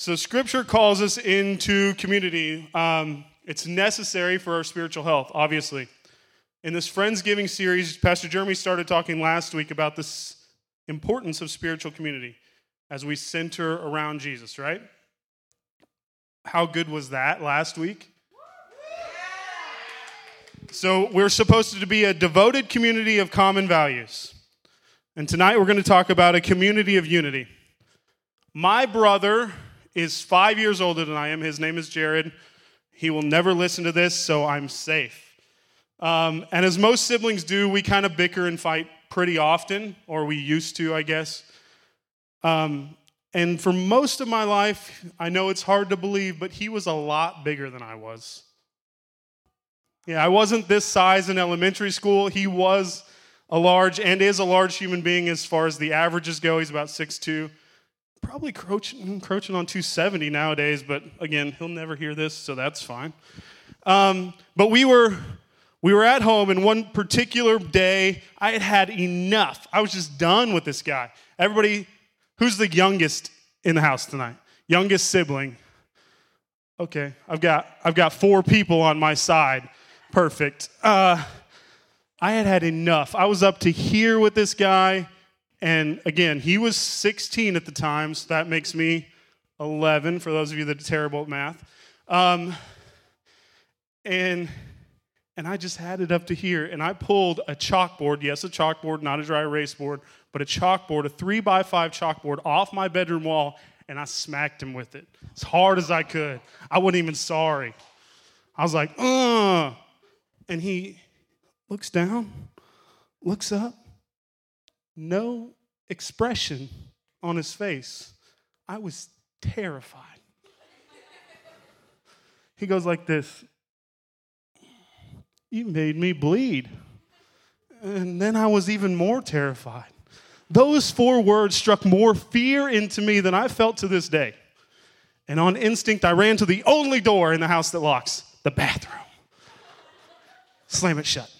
So, Scripture calls us into community. Um, it's necessary for our spiritual health, obviously. In this Friendsgiving series, Pastor Jeremy started talking last week about this importance of spiritual community as we center around Jesus, right? How good was that last week? So, we're supposed to be a devoted community of common values. And tonight we're going to talk about a community of unity. My brother is five years older than I am. His name is Jared. He will never listen to this, so I'm safe. Um, and as most siblings do, we kind of bicker and fight pretty often, or we used to, I guess. Um, and for most of my life, I know it's hard to believe, but he was a lot bigger than I was. Yeah, I wasn't this size in elementary school. He was a large and is a large human being as far as the averages go. He's about 6'2 probably encroaching, on 270 nowadays, but again, he'll never hear this, so that's fine. Um, but we were we were at home, and one particular day, I had had enough. I was just done with this guy. Everybody, who's the youngest in the house tonight? Youngest sibling. Okay, I've got I've got four people on my side. Perfect. Uh, I had had enough. I was up to here with this guy. And again, he was 16 at the time, so that makes me 11 for those of you that are terrible at math. Um, and and I just had it up to here, and I pulled a chalkboard, yes, a chalkboard, not a dry erase board, but a chalkboard, a three by five chalkboard off my bedroom wall, and I smacked him with it as hard as I could. I wasn't even sorry. I was like, uh. And he looks down, looks up, no expression on his face. I was terrified. He goes like this You made me bleed. And then I was even more terrified. Those four words struck more fear into me than I felt to this day. And on instinct, I ran to the only door in the house that locks the bathroom. Slam it shut.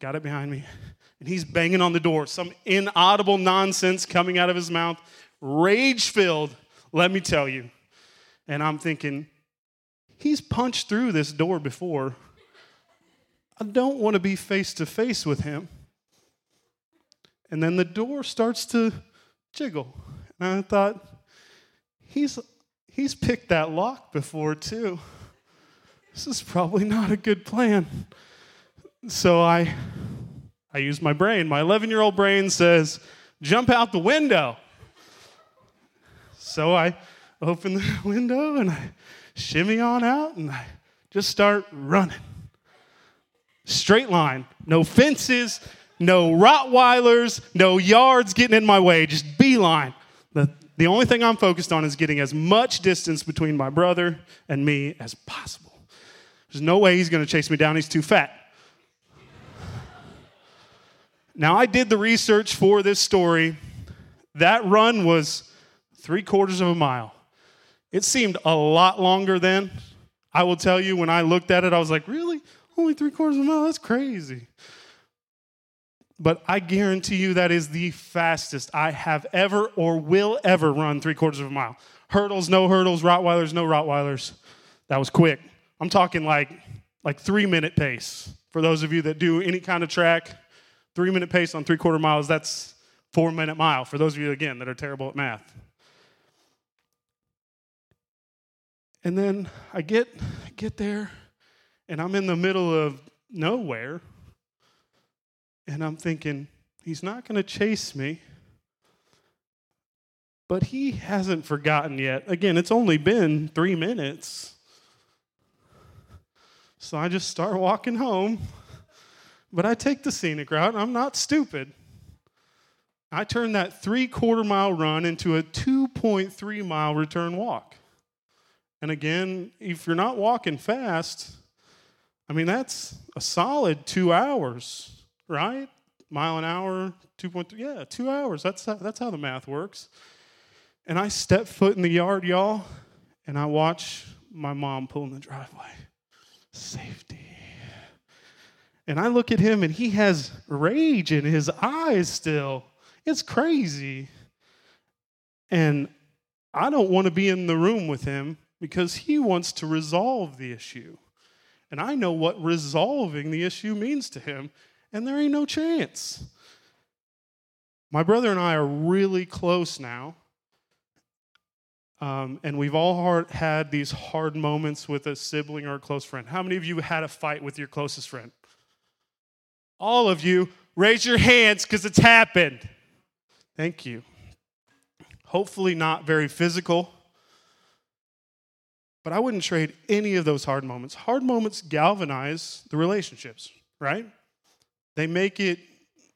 Got it behind me and he's banging on the door, some inaudible nonsense coming out of his mouth, rage filled, let me tell you. And I'm thinking, he's punched through this door before. I don't want to be face to face with him. And then the door starts to jiggle. And I thought, he's, he's picked that lock before too. This is probably not a good plan. So I I use my brain. My 11 year old brain says, jump out the window. So I open the window and I shimmy on out and I just start running. Straight line, no fences, no Rottweilers, no yards getting in my way, just beeline. The, the only thing I'm focused on is getting as much distance between my brother and me as possible. There's no way he's going to chase me down, he's too fat. Now, I did the research for this story. That run was three quarters of a mile. It seemed a lot longer then. I will tell you, when I looked at it, I was like, really? Only three quarters of a mile? That's crazy. But I guarantee you that is the fastest I have ever or will ever run three quarters of a mile. Hurdles, no hurdles, Rottweilers, no Rottweilers. That was quick. I'm talking like, like three minute pace. For those of you that do any kind of track, Three minute pace on three quarter miles, that's four minute mile for those of you, again, that are terrible at math. And then I get, get there, and I'm in the middle of nowhere, and I'm thinking, he's not going to chase me. But he hasn't forgotten yet. Again, it's only been three minutes. So I just start walking home. But I take the scenic route. I'm not stupid. I turn that three quarter mile run into a 2.3 mile return walk. And again, if you're not walking fast, I mean, that's a solid two hours, right? Mile an hour, 2.3, yeah, two hours. That's that's how the math works. And I step foot in the yard, y'all, and I watch my mom pull in the driveway. Safety. And I look at him and he has rage in his eyes still. It's crazy. And I don't want to be in the room with him because he wants to resolve the issue. And I know what resolving the issue means to him, and there ain't no chance. My brother and I are really close now. Um, and we've all hard, had these hard moments with a sibling or a close friend. How many of you had a fight with your closest friend? All of you, raise your hands because it's happened. Thank you. Hopefully, not very physical. But I wouldn't trade any of those hard moments. Hard moments galvanize the relationships, right? They make it,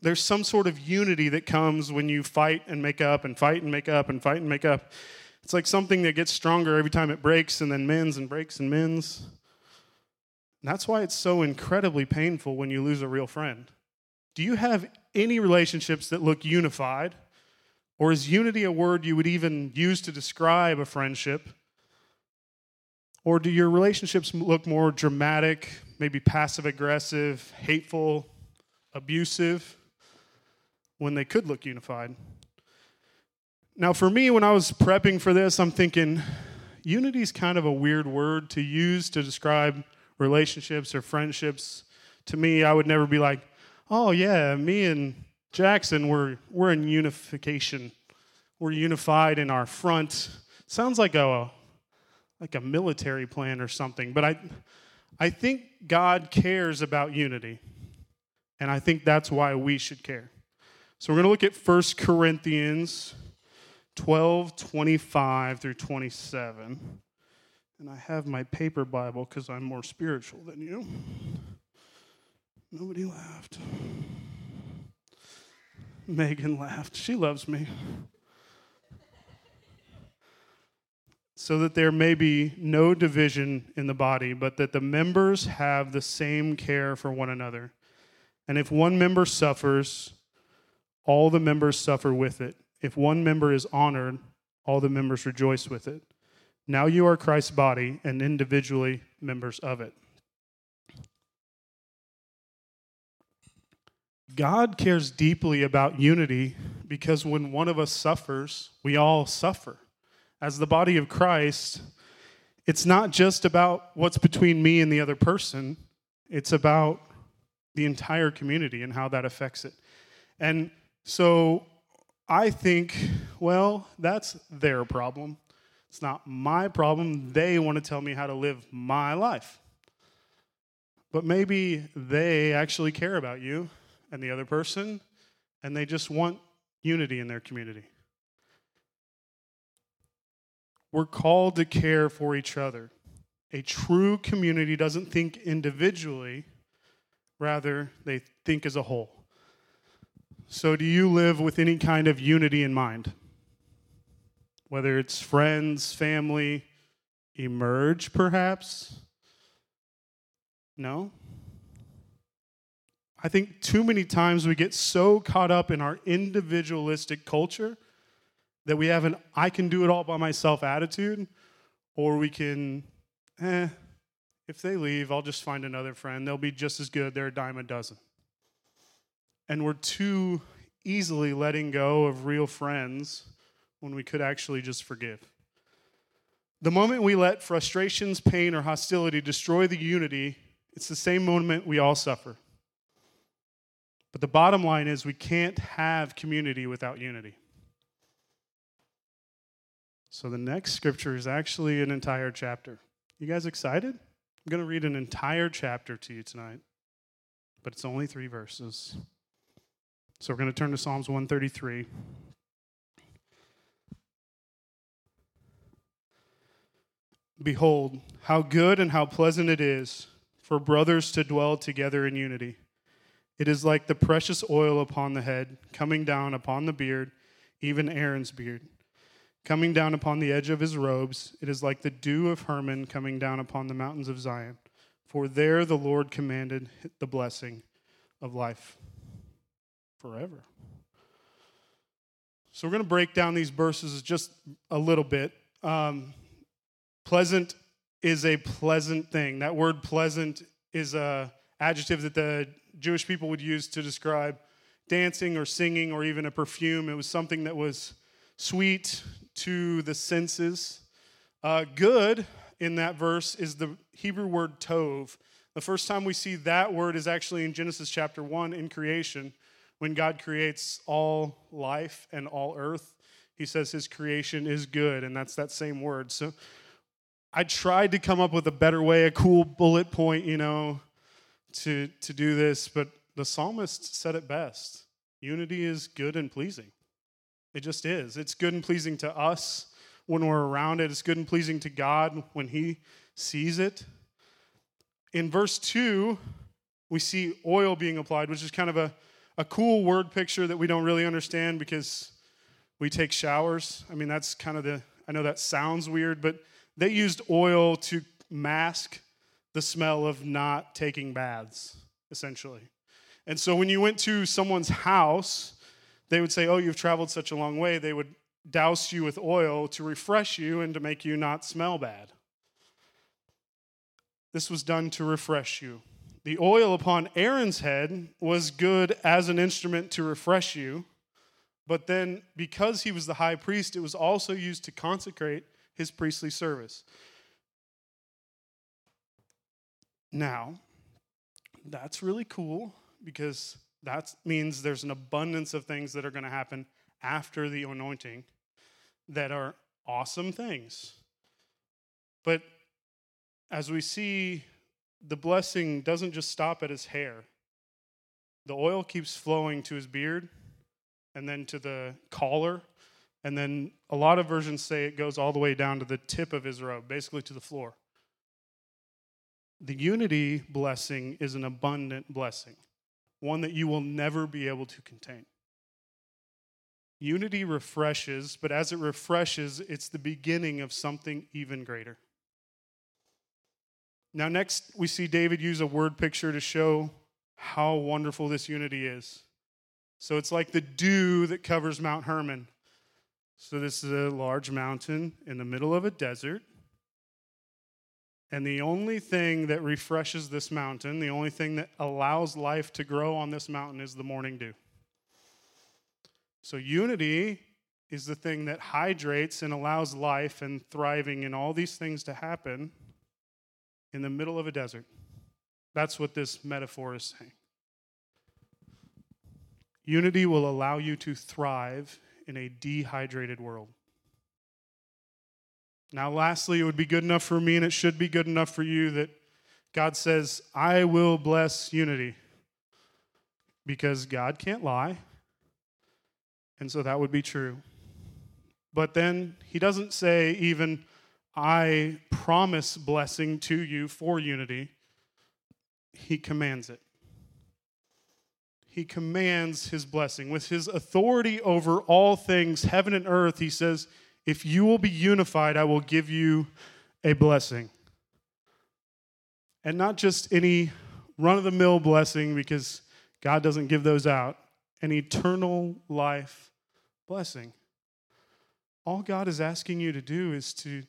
there's some sort of unity that comes when you fight and make up and fight and make up and fight and make up. It's like something that gets stronger every time it breaks and then mends and breaks and mends. And that's why it's so incredibly painful when you lose a real friend. Do you have any relationships that look unified? Or is unity a word you would even use to describe a friendship? Or do your relationships look more dramatic, maybe passive aggressive, hateful, abusive, when they could look unified? Now, for me, when I was prepping for this, I'm thinking unity is kind of a weird word to use to describe relationships or friendships. To me, I would never be like, oh, yeah, me and Jackson, we're, we're in unification. We're unified in our front. Sounds like a, like a military plan or something, but I, I think God cares about unity. And I think that's why we should care. So we're going to look at 1 Corinthians 12, 25 through 27. And I have my paper Bible because I'm more spiritual than you. Nobody laughed. Megan laughed. She loves me. So that there may be no division in the body, but that the members have the same care for one another. And if one member suffers, all the members suffer with it. If one member is honored, all the members rejoice with it. Now you are Christ's body and individually members of it. God cares deeply about unity because when one of us suffers, we all suffer. As the body of Christ, it's not just about what's between me and the other person, it's about the entire community and how that affects it. And so I think, well, that's their problem. It's not my problem. They want to tell me how to live my life. But maybe they actually care about you and the other person, and they just want unity in their community. We're called to care for each other. A true community doesn't think individually, rather, they think as a whole. So, do you live with any kind of unity in mind? Whether it's friends, family, emerge perhaps? No? I think too many times we get so caught up in our individualistic culture that we have an I can do it all by myself attitude, or we can, eh, if they leave, I'll just find another friend. They'll be just as good. They're a dime a dozen and we're too easily letting go of real friends when we could actually just forgive. The moment we let frustrations, pain, or hostility destroy the unity, it's the same moment we all suffer. But the bottom line is we can't have community without unity. So the next scripture is actually an entire chapter. You guys excited? I'm going to read an entire chapter to you tonight, but it's only three verses. So we're going to turn to Psalms 133. Behold, how good and how pleasant it is for brothers to dwell together in unity. It is like the precious oil upon the head, coming down upon the beard, even Aaron's beard. Coming down upon the edge of his robes, it is like the dew of Hermon coming down upon the mountains of Zion. For there the Lord commanded the blessing of life forever. So we're going to break down these verses just a little bit. Um, pleasant is a pleasant thing. That word pleasant is a adjective that the Jewish people would use to describe dancing or singing or even a perfume. It was something that was sweet, to the senses. Uh, good in that verse is the Hebrew word tov. The first time we see that word is actually in Genesis chapter 1 in creation, when God creates all life and all earth. He says his creation is good, and that's that same word. So I tried to come up with a better way, a cool bullet point, you know, to, to do this, but the psalmist said it best unity is good and pleasing. It just is. It's good and pleasing to us when we're around it, it's good and pleasing to God when He sees it. In verse 2, we see oil being applied, which is kind of a, a cool word picture that we don't really understand because we take showers. I mean, that's kind of the, I know that sounds weird, but they used oil to mask the smell of not taking baths, essentially. And so when you went to someone's house, they would say, Oh, you've traveled such a long way. They would douse you with oil to refresh you and to make you not smell bad. This was done to refresh you. The oil upon Aaron's head was good as an instrument to refresh you, but then because he was the high priest, it was also used to consecrate his priestly service. Now, that's really cool because that means there's an abundance of things that are going to happen after the anointing that are awesome things. But as we see, the blessing doesn't just stop at his hair, the oil keeps flowing to his beard and then to the collar. And then a lot of versions say it goes all the way down to the tip of his robe, basically to the floor. The unity blessing is an abundant blessing, one that you will never be able to contain. Unity refreshes, but as it refreshes, it's the beginning of something even greater. Now, next, we see David use a word picture to show how wonderful this unity is. So it's like the dew that covers Mount Hermon. So, this is a large mountain in the middle of a desert. And the only thing that refreshes this mountain, the only thing that allows life to grow on this mountain is the morning dew. So, unity is the thing that hydrates and allows life and thriving and all these things to happen in the middle of a desert. That's what this metaphor is saying. Unity will allow you to thrive in a dehydrated world. Now, lastly, it would be good enough for me, and it should be good enough for you that God says, I will bless unity. Because God can't lie. And so that would be true. But then he doesn't say, even, I promise blessing to you for unity. He commands it. He commands his blessing. With his authority over all things, heaven and earth, he says, If you will be unified, I will give you a blessing. And not just any run of the mill blessing, because God doesn't give those out, an eternal life blessing. All God is asking you to do is to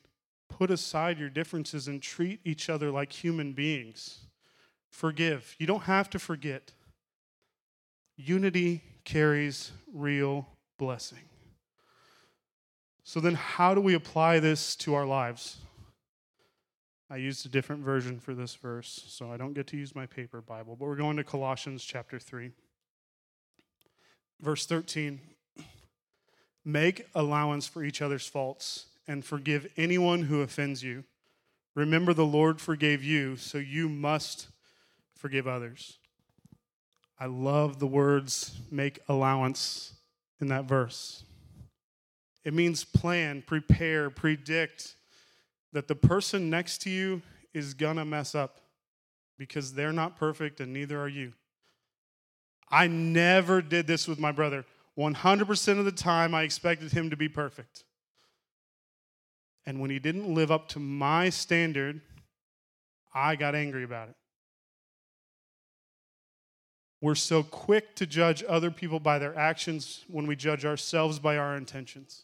put aside your differences and treat each other like human beings. Forgive. You don't have to forget. Unity carries real blessing. So, then how do we apply this to our lives? I used a different version for this verse, so I don't get to use my paper Bible, but we're going to Colossians chapter 3. Verse 13 Make allowance for each other's faults and forgive anyone who offends you. Remember, the Lord forgave you, so you must forgive others. I love the words make allowance in that verse. It means plan, prepare, predict that the person next to you is going to mess up because they're not perfect and neither are you. I never did this with my brother. 100% of the time, I expected him to be perfect. And when he didn't live up to my standard, I got angry about it. We're so quick to judge other people by their actions when we judge ourselves by our intentions.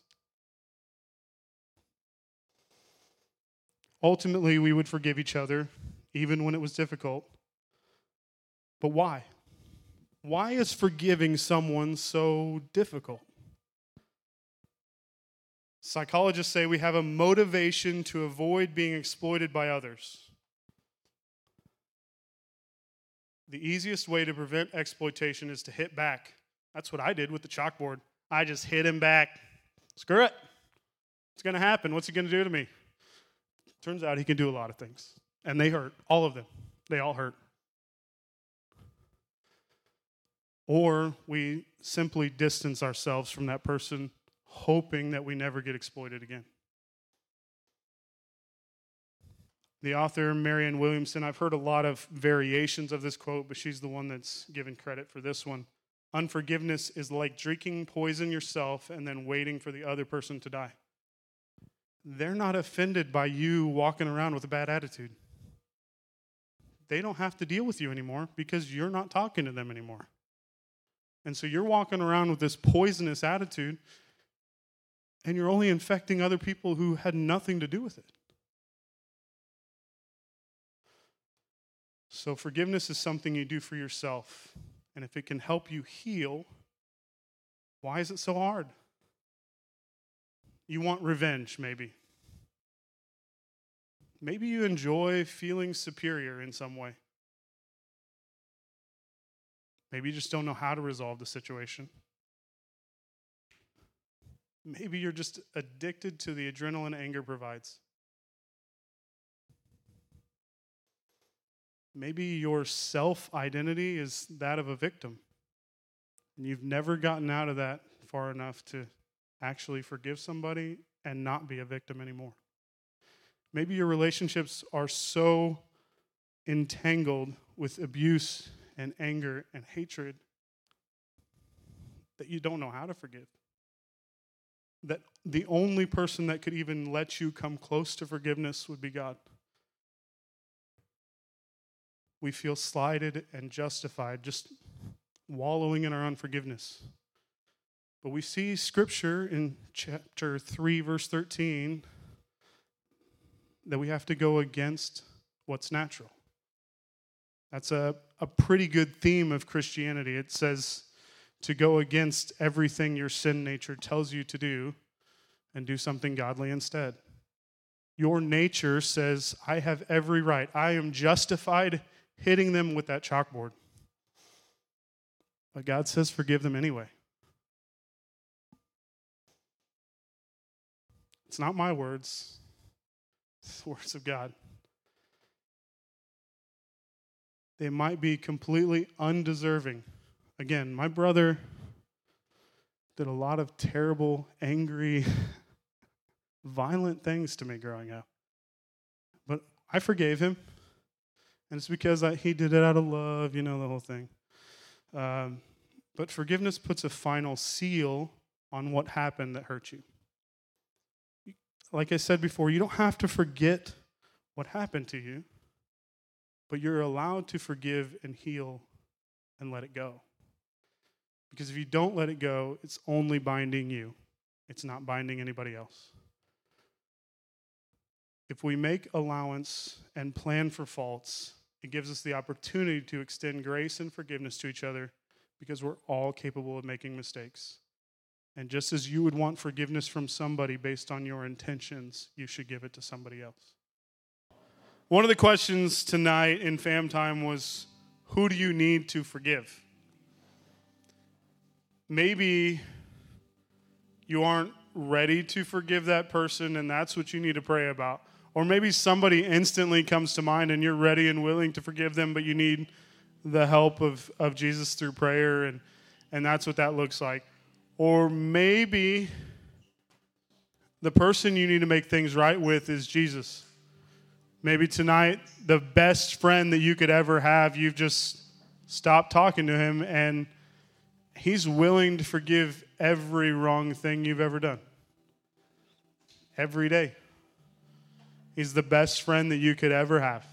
Ultimately, we would forgive each other, even when it was difficult. But why? Why is forgiving someone so difficult? Psychologists say we have a motivation to avoid being exploited by others. The easiest way to prevent exploitation is to hit back. That's what I did with the chalkboard. I just hit him back. Screw it. It's going to happen. What's he going to do to me? Turns out he can do a lot of things. And they hurt. All of them. They all hurt. Or we simply distance ourselves from that person, hoping that we never get exploited again. The author, Marianne Williamson, I've heard a lot of variations of this quote, but she's the one that's given credit for this one. Unforgiveness is like drinking poison yourself and then waiting for the other person to die. They're not offended by you walking around with a bad attitude. They don't have to deal with you anymore because you're not talking to them anymore. And so you're walking around with this poisonous attitude and you're only infecting other people who had nothing to do with it. So, forgiveness is something you do for yourself. And if it can help you heal, why is it so hard? You want revenge, maybe. Maybe you enjoy feeling superior in some way. Maybe you just don't know how to resolve the situation. Maybe you're just addicted to the adrenaline anger provides. Maybe your self identity is that of a victim, and you've never gotten out of that far enough to actually forgive somebody and not be a victim anymore. Maybe your relationships are so entangled with abuse and anger and hatred that you don't know how to forgive. That the only person that could even let you come close to forgiveness would be God we feel slighted and justified, just wallowing in our unforgiveness. But we see scripture in chapter 3, verse 13, that we have to go against what's natural. That's a, a pretty good theme of Christianity. It says to go against everything your sin nature tells you to do and do something godly instead. Your nature says, I have every right. I am justified hitting them with that chalkboard. But God says, forgive them anyway. It's not my words, it's the words of God. They might be completely undeserving. Again, my brother did a lot of terrible, angry, violent things to me growing up. But I forgave him. And it's because I, he did it out of love, you know, the whole thing. Um, but forgiveness puts a final seal on what happened that hurt you. Like I said before, you don't have to forget what happened to you, but you're allowed to forgive and heal and let it go. Because if you don't let it go, it's only binding you, it's not binding anybody else. If we make allowance and plan for faults, it gives us the opportunity to extend grace and forgiveness to each other because we're all capable of making mistakes. And just as you would want forgiveness from somebody based on your intentions, you should give it to somebody else. One of the questions tonight in fam time was who do you need to forgive? Maybe you aren't ready to forgive that person, and that's what you need to pray about. Or maybe somebody instantly comes to mind and you're ready and willing to forgive them, but you need the help of, of Jesus through prayer, and, and that's what that looks like. Or maybe the person you need to make things right with is Jesus. Maybe tonight, the best friend that you could ever have, you've just stopped talking to him, and he's willing to forgive every wrong thing you've ever done. Every day. He's the best friend that you could ever have.